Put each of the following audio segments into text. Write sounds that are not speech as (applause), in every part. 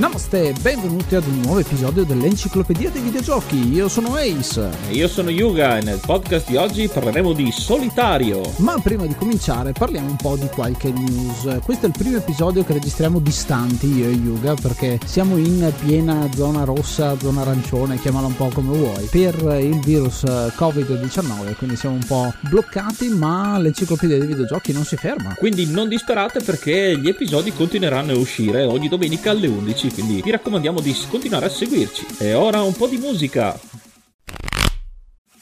Namaste, benvenuti ad un nuovo episodio dell'Enciclopedia dei Videogiochi. Io sono Ace. E io sono Yuga e nel podcast di oggi parleremo di solitario. Ma prima di cominciare parliamo un po' di qualche news. Questo è il primo episodio che registriamo distanti io e Yuga perché siamo in piena zona rossa, zona arancione, chiamala un po' come vuoi, per il virus Covid-19, quindi siamo un po' bloccati, ma l'Enciclopedia dei Videogiochi non si ferma. Quindi non disperate perché gli episodi continueranno a uscire ogni domenica alle 11 quindi vi raccomandiamo di continuare a seguirci. E ora un po' di musica.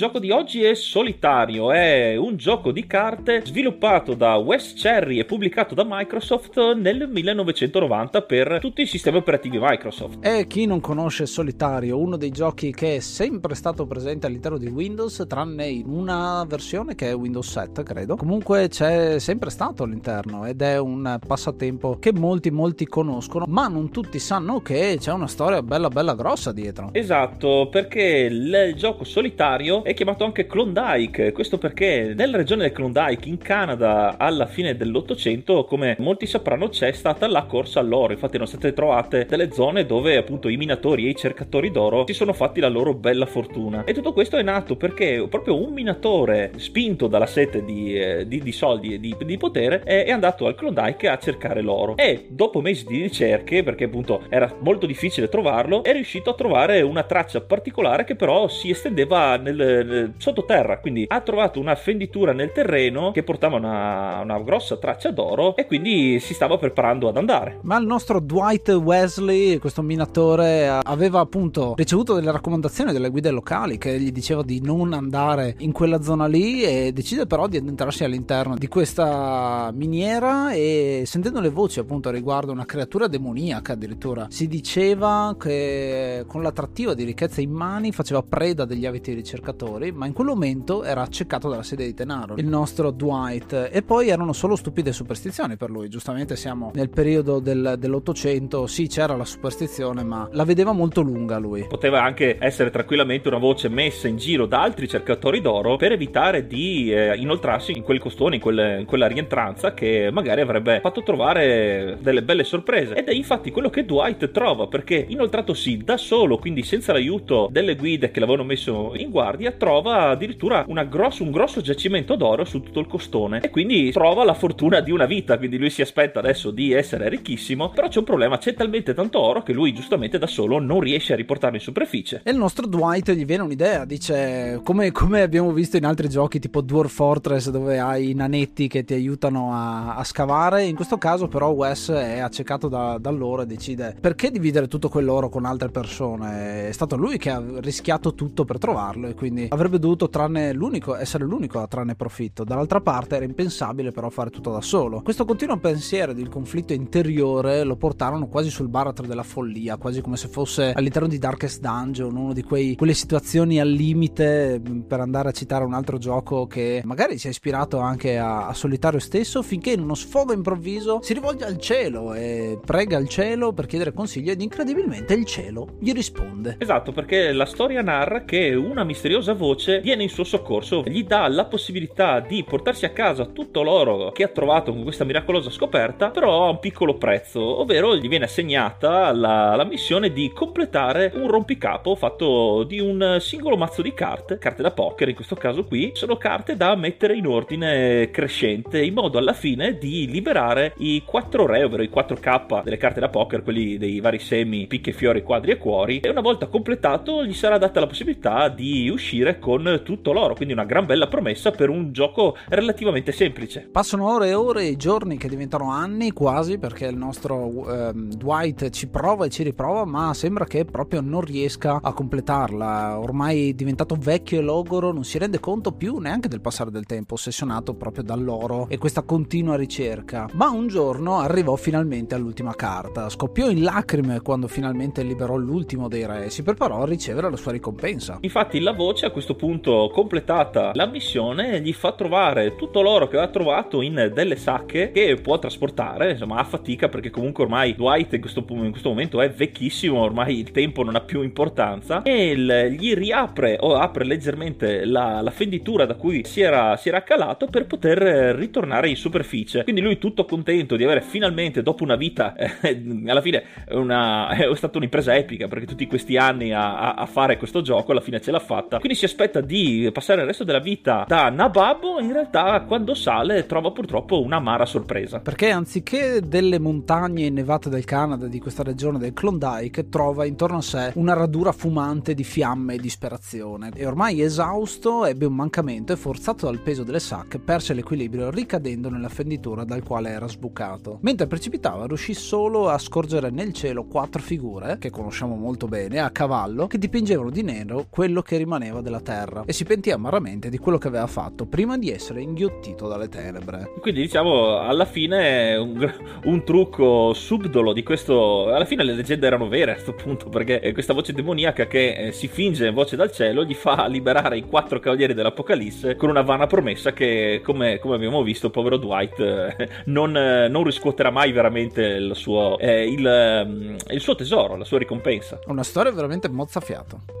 Gioco di oggi è Solitario, è un gioco di carte sviluppato da West Cherry e pubblicato da Microsoft nel 1990 per tutti i sistemi operativi Microsoft. E chi non conosce Solitario, uno dei giochi che è sempre stato presente all'interno di Windows, tranne in una versione che è Windows 7, credo. Comunque c'è sempre stato all'interno ed è un passatempo che molti molti conoscono, ma non tutti sanno che c'è una storia bella bella grossa dietro. Esatto, perché il gioco Solitario è chiamato anche Klondike. Questo perché nella regione del Klondike, in Canada, alla fine dell'Ottocento, come molti sapranno, c'è stata la corsa all'oro. Infatti, erano state trovate delle zone dove appunto i minatori e i cercatori d'oro si sono fatti la loro bella fortuna. E tutto questo è nato perché proprio un minatore, spinto dalla sete di, eh, di, di soldi e di, di potere, è, è, andato al Klondike a cercare l'oro. E dopo mesi di ricerche, perché appunto era molto difficile trovarlo, è riuscito a trovare una traccia particolare che però si estendeva nel nel, sottoterra, quindi ha trovato una fenditura nel terreno che portava una, una, grossa traccia d'oro e quindi si stava preparando ad andare. Ma il nostro Dwight Wesley, questo minatore, aveva appunto ricevuto delle raccomandazioni delle guide locali che gli diceva di non andare in quella zona lì e decide però di addentrarsi all'interno di questa miniera e sentendo le voci appunto riguardo una creatura demoniaca addirittura si diceva che con l'attrattiva di ricchezza in mani faceva preda degli aviti ricercatori ricercatori, ma in quel momento era accecato dalla sede di Tenaro, il nostro Dwight, e poi erano solo stupide superstizioni per lui. Giustamente siamo nel periodo del, dell'Ottocento, sì c'era la superstizione, ma la vedeva molto lunga lui. Poteva anche essere tranquillamente una voce messa in giro da altri cercatori d'oro per evitare di eh, inoltrarsi in quel costone, in, quel, in quella rientranza che magari avrebbe fatto trovare delle belle sorprese. Ed è infatti quello che Dwight trova, perché inoltratosi da solo, quindi senza l'aiuto delle guide che l'avevano messo in guardia, guardia trova addirittura grosso, un grosso giacimento d'oro su tutto il costone e quindi trova la fortuna di una vita, quindi lui si aspetta adesso di essere ricchissimo, però c'è un problema, c'è talmente tanto oro che lui giustamente da solo non riesce a riportarlo in superficie. E il nostro Dwight gli viene un'idea, dice come, come abbiamo visto in altri giochi tipo Dwarf Fortress dove hai i nanetti che ti aiutano a, a scavare, in questo caso però Wes è accecato da loro e decide perché dividere tutto quell'oro con altre persone, è stato lui che ha rischiato tutto per trovarlo e quindi quindi avrebbe dovuto trarne l'unico, essere l'unico a trarne profitto. Dall'altra parte era impensabile però fare tutto da solo. Questo continuo pensiero del conflitto interiore lo portarono quasi sul baratro della follia, quasi come se fosse all'interno di Darkest Dungeon, uno di quei, quelle situazioni al limite, mm, per andare a citare un altro gioco che magari si è ispirato anche a, a Solitario stesso, finché in uno sfogo improvviso si rivolge al cielo e prega il cielo per chiedere consiglio ed incredibilmente il cielo gli risponde. Esatto, perché la storia narra che una misteriosa voce viene in suo soccorso, gli dà la possibilità di portarsi a casa tutto l'oro che ha trovato con questa miracolosa scoperta, però a un piccolo prezzo, ovvero gli viene assegnata la, la missione di completare un rompicapo fatto di un singolo mazzo di carte, carte da poker in questo caso qui, sono carte da mettere in ordine crescente in modo alla fine di liberare i 4 re, ovvero i 4K delle carte da poker, quelli dei vari semi, picche, fiori, quadri e cuori, e una volta completato gli sarà data la possibilità di uscire con tutto l'oro, quindi una gran bella promessa per un gioco relativamente semplice. Passano ore e ore, i giorni che diventano anni quasi, perché il nostro eh, Dwight ci prova e ci riprova, ma sembra che proprio non riesca a completarla. Ormai diventato vecchio e logoro, non si rende conto più neanche del passare del tempo, ossessionato proprio dall'oro e questa continua ricerca. Ma un giorno arrivò finalmente all'ultima carta, scoppiò in lacrime quando finalmente liberò l'ultimo dei re e si preparò a ricevere la sua ricompensa. Infatti la voce a questo punto, completata la missione, gli fa trovare tutto l'oro che aveva trovato in delle sacche che può trasportare, insomma a fatica perché comunque ormai Dwight in questo, in questo momento è vecchissimo, ormai il tempo non ha più importanza e il, gli riapre o apre leggermente la, la fenditura da cui si era, si era calato per poter ritornare in superficie. Quindi lui tutto contento di avere finalmente dopo una vita, (laughs) eh, alla fine una, è stata un'impresa epica perché tutti questi anni a, a, fare questo gioco alla fine ce l'ha fatta. Quindi si aspetta di passare il resto della vita da Nababo, in realtà quando sale trova purtroppo un'amara sorpresa. Perché anziché delle montagne innevate del Canada, di questa regione del Klondike, trova intorno a sé una radura fumante di fiamme e disperazione. E ormai esausto ebbe un mancamento e forzato dal peso delle sacche perse l'equilibrio ricadendo nella fenditura dal quale era sbucato. Mentre precipitava riuscì solo a scorgere nel cielo quattro figure, che conosciamo molto bene, a cavallo, che dipingevano di nero quello che rimaneva della terra e si pentì amaramente di quello che aveva fatto prima di essere inghiottito dalle tenebre. Quindi diciamo alla fine un, un trucco subdolo di questo... Alla fine le leggende erano vere a questo punto perché questa voce demoniaca che eh, si finge voce dal cielo gli fa liberare i quattro cavalieri dell'Apocalisse con una vana promessa che come, come abbiamo visto povero Dwight eh, non, eh, non, riscuoterà mai veramente il suo, eh, il, ehm, il suo tesoro, la sua ricompensa. Una storia veramente mozzafiato.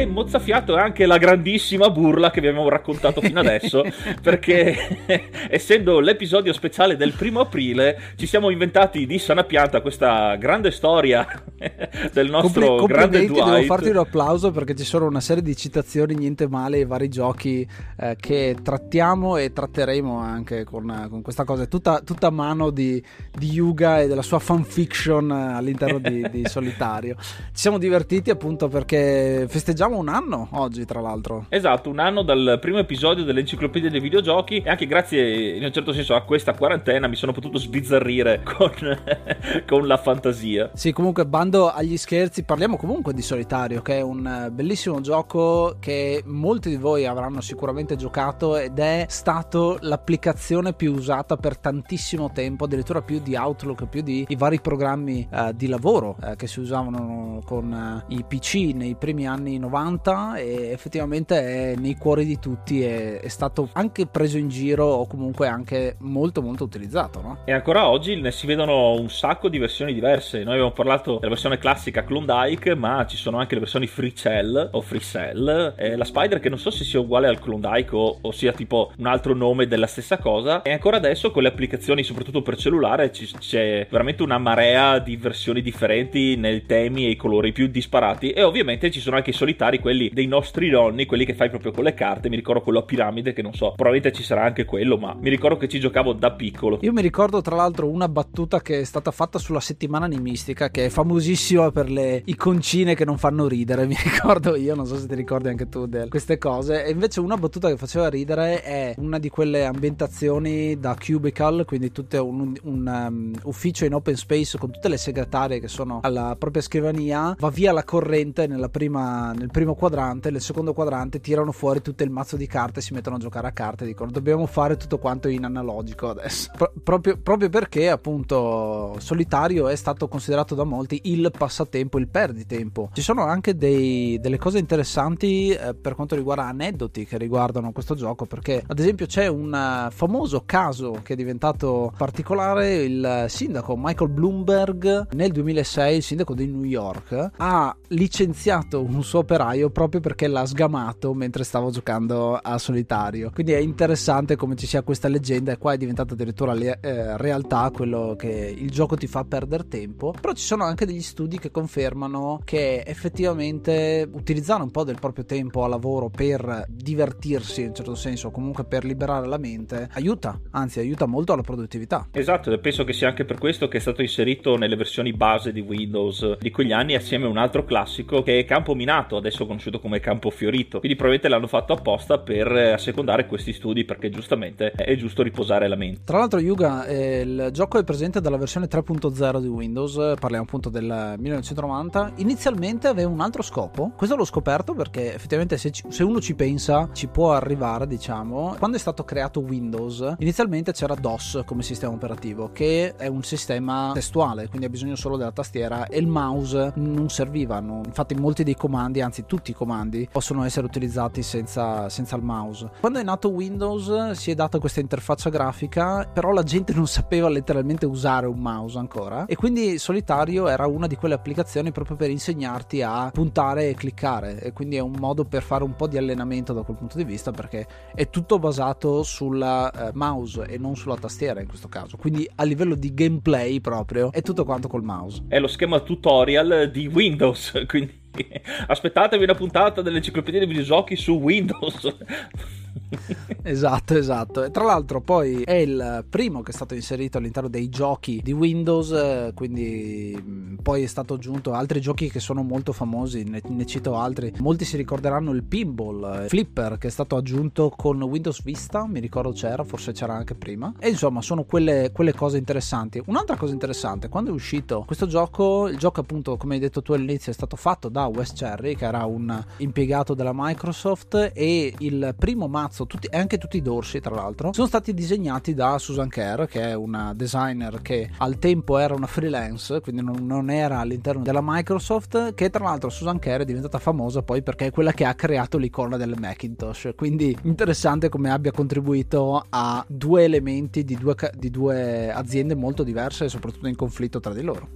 E mozzafiato è anche la grandissima burla che vi abbiamo raccontato fino adesso, (laughs) perché (laughs) essendo l'episodio speciale del primo aprile, ci siamo inventati di sana pianta questa grande storia (laughs) del nostro Compl- grande Dwight. Devo farti un applauso perché ci sono una serie di citazioni niente male ai vari giochi eh, che trattiamo e tratteremo anche con, con questa cosa. È tutta, tutta mano di, di, Yuga e della sua fanfiction all'interno di, di Solitario. Ci siamo divertiti appunto perché festeggiamo festeggiamo un anno oggi, tra l'altro. Esatto, un anno dal primo episodio dell'enciclopedia dei videogiochi e anche grazie in un certo senso a questa quarantena mi sono potuto sbizzarrire con, (laughs) con la fantasia. Sì, comunque bando agli scherzi, parliamo comunque di Solitario, che è un bellissimo gioco che molti di voi avranno sicuramente giocato ed è stato l'applicazione più usata per tantissimo tempo, addirittura più di Outlook, più di i vari programmi uh, di lavoro uh, che si usavano con uh, i PC nei primi anni 90 90 e effettivamente è nei cuori di tutti è, è stato anche preso in giro o comunque anche molto molto utilizzato no? e ancora oggi ne si vedono un sacco di versioni diverse. Noi abbiamo parlato della versione classica Klondike ma ci sono anche le versioni Free Cell o Free Cell. E la Spider che non so se sia uguale al Klondike o, o sia tipo un altro nome della stessa cosa e ancora adesso con le applicazioni soprattutto per cellulare ci, c'è veramente una marea di versioni differenti nei temi e i colori più disparati. E ovviamente ci sono anche i solitari solitari, quelli dei nostri nonni, quelli che fai proprio con le carte. Mi ricordo quello a piramide, che non so, probabilmente ci sarà anche quello, ma mi ricordo che ci giocavo da piccolo. Io mi ricordo tra l'altro una battuta che è stata fatta sulla settimana animistica, che è famosissima per le iconcine che non fanno ridere. (laughs) Mi ricordo io, non so se ti ricordi anche tu di queste cose. E invece una battuta che faceva ridere è una di quelle ambientazioni da cubicle, quindi tutto un, un um, ufficio in open space con tutte le segretarie che sono alla propria scrivania. Va via la corrente prima, nel primo quadrante, nel secondo quadrante tirano fuori tutto il mazzo di carte e si mettono a giocare a carte. Dicono dobbiamo fare tutto quanto in analogico adesso. Pro- proprio, proprio perché appunto solitario è stato considerato da molti il passatempo, il perditempo. Ci sono anche dei, delle cose interessanti eh, per quanto riguarda aneddoti che riguardano questo gioco perché ad esempio c'è un uh, famoso caso che è diventato particolare il sindaco Michael Bloomberg nel 2006 il sindaco di New York ha licenziato un suo operaio proprio perché l'ha sgamato mentre stava giocando a solitario quindi è interessante come ci sia questa leggenda e qua è diventata addirittura le, eh, realtà quello che il gioco ti fa perdere tempo però ci sono anche degli studi che confermano che effettivamente utilizzare un po' del proprio tempo a lavoro per divertirsi in un certo senso, comunque per liberare la mente, aiuta, anzi aiuta molto alla produttività. Esatto, e penso che sia anche per questo che è stato inserito nelle versioni base di Windows di quegli anni assieme a un altro classico che è Campo Minato, adesso conosciuto come Campo Fiorito. Quindi probabilmente l'hanno fatto apposta per assecondare questi studi perché giustamente è giusto riposare la mente. Tra l'altro Yuga, eh, il gioco è presente dalla versione 3.0 di Windows, parliamo appunto del 1990. Inizialmente aveva un altro scopo, questo l'ho scoperto perché effettivamente se, ci, se uno ci pensa ci può arrivare, diciamo. Quando è stato creato Windows, inizialmente c'era DOS come sistema operativo, che è un sistema testuale, quindi ha bisogno solo della tastiera e il mouse non servivano. Infatti molti dei comandi, anzi tutti i comandi, possono essere utilizzati senza, senza il mouse. Quando è nato Windows si è data questa interfaccia grafica, però la gente non sapeva letteralmente usare un mouse ancora e quindi Solitario era una di quelle applicazioni proprio per insegnarti a puntare e cliccare e quindi è un modo per fare un po' di allenamento da quel punto di vista perché è tutto basato sulla uh, mouse e non sulla tastiera in questo caso quindi a livello di gameplay proprio è tutto quanto col mouse è lo schema tutorial di Windows (laughs) quindi (laughs) aspettatevi una puntata dell'enciclopedia dei videogiochi su Windows (laughs) esatto, esatto. E tra l'altro poi è il primo che è stato inserito all'interno dei giochi di Windows, quindi mm, poi è stato aggiunto altri giochi che sono molto famosi, ne, ne cito altri. Molti si ricorderanno il Pinball, eh, Flipper che è stato aggiunto con Windows Vista, mi ricordo c'era, forse c'era anche prima. E insomma sono quelle, quelle cose interessanti. Un'altra cosa interessante, quando è uscito questo gioco, il gioco appunto come hai detto tu all'inizio è stato fatto da Wes Cherry che era un impiegato della Microsoft e il primo mazzo mazzo tutti, e anche tutti i dorsi tra l'altro sono stati disegnati da Susan Kerr che è una designer che al tempo era una freelance quindi non, non era all'interno della Microsoft che tra l'altro Susan Kerr è diventata famosa poi perché è quella che ha creato l'icona del Macintosh. Quindi interessante come abbia contribuito a due elementi di due, di due aziende molto diverse e soprattutto in conflitto tra di loro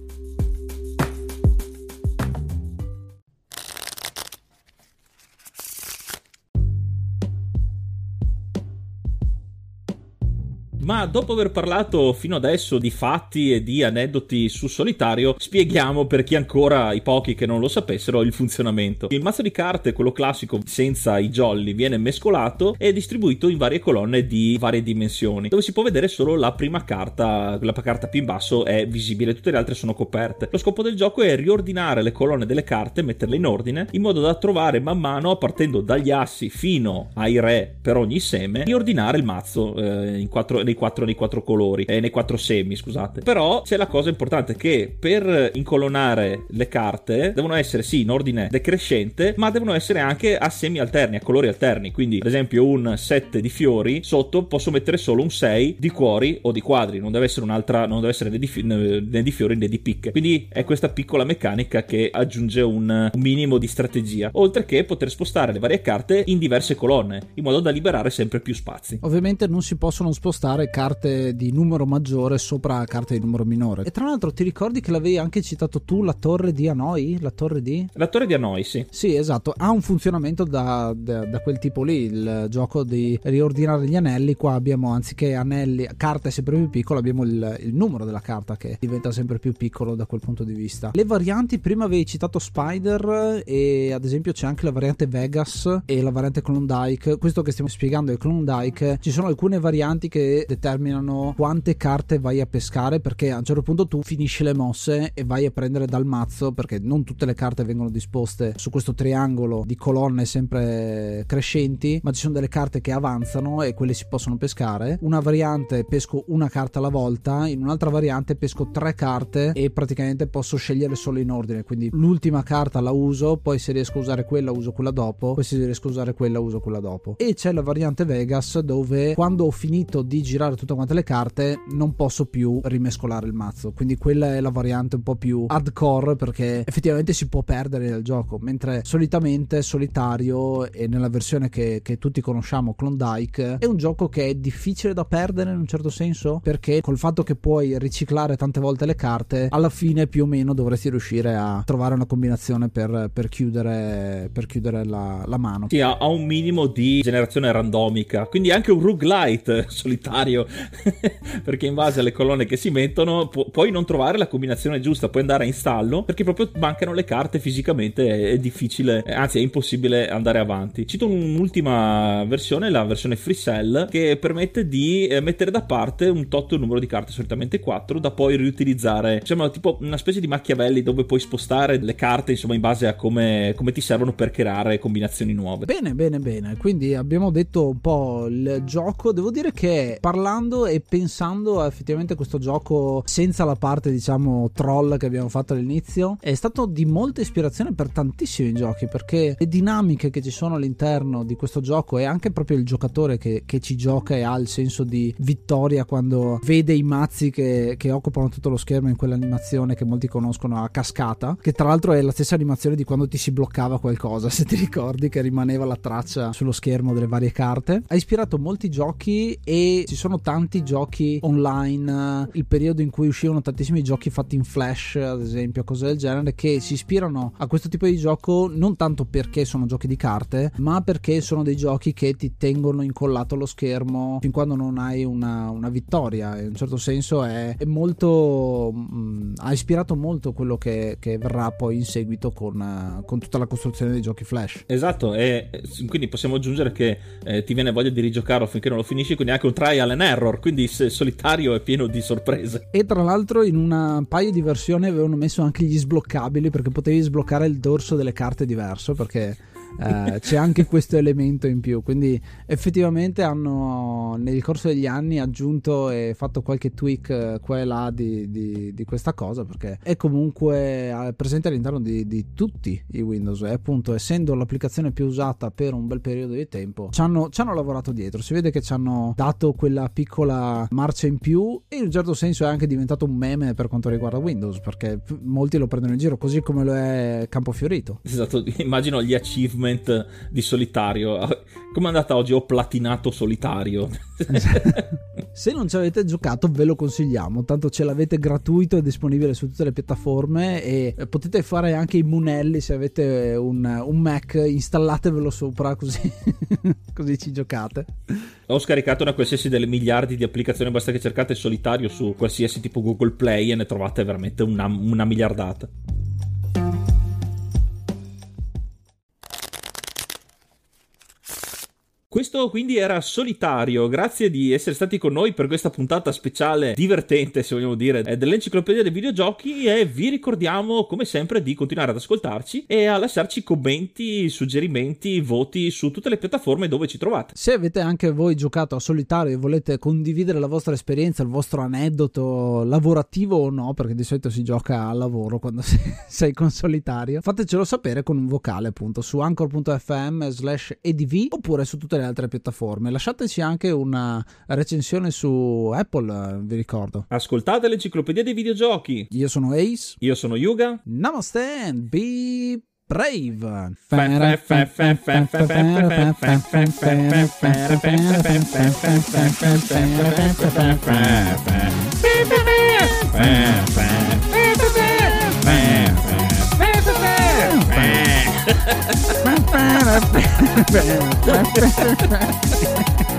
Ma dopo aver parlato fino adesso di fatti e di aneddoti su solitario, spieghiamo per chi ancora, i pochi che non lo sapessero, il funzionamento. Il mazzo di carte, quello classico senza i jolly, viene mescolato e distribuito in varie colonne di varie dimensioni, dove si può vedere solo la prima carta, la carta più in basso è visibile, tutte le altre sono coperte. Lo scopo del gioco è riordinare le colonne delle carte, metterle in ordine, in modo da trovare man mano, partendo dagli assi fino ai re per ogni seme, riordinare il mazzo eh, in quattro nei quattro, nei quattro colori, eh, nei quattro semi, scusate. Però c'è la cosa importante che per incolonare le carte devono essere sì in ordine decrescente, ma devono essere anche a semi alterni, a colori alterni. Quindi, ad esempio, un 7 di fiori sotto posso mettere solo un 6 di cuori o di quadri, non deve essere un'altra, non deve essere né di, né di fiori né di picche. Quindi è questa piccola meccanica che aggiunge un, un minimo di strategia, oltre che poter spostare le varie carte in diverse colonne, in modo da liberare sempre più spazi. Ovviamente non si possono spostare pescare carte di numero maggiore sopra carte di numero minore. E tra l'altro ti ricordi che l'avevi anche citato tu, la torre di Hanoi? La torre di... La torre di Hanoi, sì. Sì, esatto. Ha un funzionamento da, da, da quel tipo lì, il gioco di riordinare gli anelli. Qua abbiamo, anziché anelli, carte sempre più piccole, abbiamo il, il numero della carta che diventa sempre più piccolo da quel punto di vista. Le varianti, prima avevi citato Spider e ad esempio c'è anche la variante Vegas e la variante Klondike. Questo che stiamo spiegando è Klondike. Ci sono alcune varianti che determinano quante carte vai a pescare perché a un certo punto tu finisci le mosse e vai a prendere dal mazzo perché non tutte le carte vengono disposte su questo triangolo di colonne sempre crescenti, ma ci sono delle carte che avanzano e quelle si possono pescare. Una variante pesco una carta alla volta, in un'altra variante pesco tre carte e praticamente posso scegliere solo in ordine, quindi l'ultima carta la uso, poi se riesco a usare quella uso quella dopo, poi se riesco a usare quella uso quella dopo. E c'è la variante Vegas dove quando ho finito di girare tutte quante le carte non posso più rimescolare il mazzo, quindi quella è la variante un po' più hardcore perché effettivamente si può perdere nel gioco, mentre solitamente solitario e nella versione che, che tutti conosciamo Klondike è un gioco che è difficile da perdere in un certo senso perché col fatto che puoi riciclare tante volte le carte alla fine più o meno dovresti riuscire a trovare una combinazione per, per chiudere, per chiudere la, la mano. Sì, ha un minimo di generazione randomica, quindi anche un roguelite (laughs) solitario (laughs) perché in base alle colonne che si mettono pu- puoi non trovare la combinazione giusta, puoi andare a installo perché proprio mancano le carte fisicamente, è, difficile, anzi è impossibile andare avanti. Cito un'ultima versione, la versione Free Cell, che permette di eh, mettere da parte un tot numero di carte, solitamente 4, da poi riutilizzare. Sembra tipo una specie di Machiavelli dove puoi spostare le carte insomma in base a come, come ti servono per creare combinazioni nuove. Bene, bene, bene. Quindi abbiamo detto un po' il gioco. Devo dire che parlando e pensando a effettivamente questo gioco senza la parte diciamo troll che abbiamo fatto all'inizio, è stato di molta ispirazione per tantissimi giochi perché le dinamiche che ci sono all'interno di questo gioco e anche proprio il giocatore che, che ci gioca e ha il senso di vittoria quando vede i mazzi che, che occupano tutto lo schermo in quell'animazione che molti conoscono a cascata, che tra l'altro è la stessa animazione di quando ti si bloccava qualcosa, (laughs) se ti ricordi che rimaneva la traccia sullo schermo delle varie carte. Ha ispirato molti giochi e ci sono tanti giochi online, il periodo in cui uscivano tantissimi giochi fatti in flash, ad esempio, cose del genere, che si ispirano a questo tipo di gioco non tanto perché sono giochi di carte, ma perché sono dei giochi che ti tengono incollato allo schermo fin quando non hai una, una vittoria. In un certo senso è, è molto. Mh, ha ispirato molto quello che, che verrà poi in seguito con, con, tutta la costruzione dei giochi flash. Esatto, e quindi possiamo aggiungere che eh, ti viene voglia di rigiocarlo finché non lo finisci, quindi anche un trial and error, quindi se solitario è pieno di sorprese. E tra l'altro in un paio di versioni avevano messo anche gli sbloccabili perché potevi sbloccare il dorso delle carte diverso perché eh, c'è anche questo elemento in più. Quindi effettivamente hanno nel corso degli anni aggiunto e fatto qualche tweak eh, qua e là di, di, di, questa cosa perché è comunque eh, presente all'interno di, di, tutti i Windows e appunto essendo l'applicazione più usata per un bel periodo di tempo ci hanno, ci hanno lavorato dietro. Si vede che ci hanno dato quella piccola marcia in più e in un certo senso è anche diventato un meme per quanto riguarda Windows perché molti lo prendono in giro così come lo è Campo Fiorito. Esatto, immagino gli achievement achievement di solitario. (laughs) Come è andata oggi? Ho platinato solitario. (laughs) Se non ci avete giocato, ve lo consigliamo. Tanto ce l'avete gratuito e disponibile su tutte le piattaforme. E potete fare anche i munelli se avete un, un Mac. Installatevelo sopra, così, (laughs) così ci giocate. Ho scaricato una qualsiasi delle miliardi di applicazioni. Basta che cercate solitario su qualsiasi tipo Google Play e ne trovate veramente una, una miliardata. Questo quindi era solitario, grazie di essere stati con noi per questa puntata speciale divertente, se vogliamo dire, dell'enciclopedia dei videogiochi e vi ricordiamo come sempre di continuare ad ascoltarci e a lasciarci commenti, suggerimenti, voti su tutte le piattaforme dove ci trovate. Se avete anche voi giocato a solitario e volete condividere la vostra esperienza, il vostro aneddoto lavorativo o no, perché di solito si gioca al lavoro quando (laughs) sei con solitario, fatecelo sapere con un vocale appunto su anchor.fm slash edv oppure su tutte le le altre piattaforme. Lasciateci anche una recensione su Apple, vi ricordo. Ascoltate l'enciclopedia dei videogiochi. Io sono Ace. Io sono Yuga. Namaste and be brave. (laughs) Ran up. Ran up. Ran up.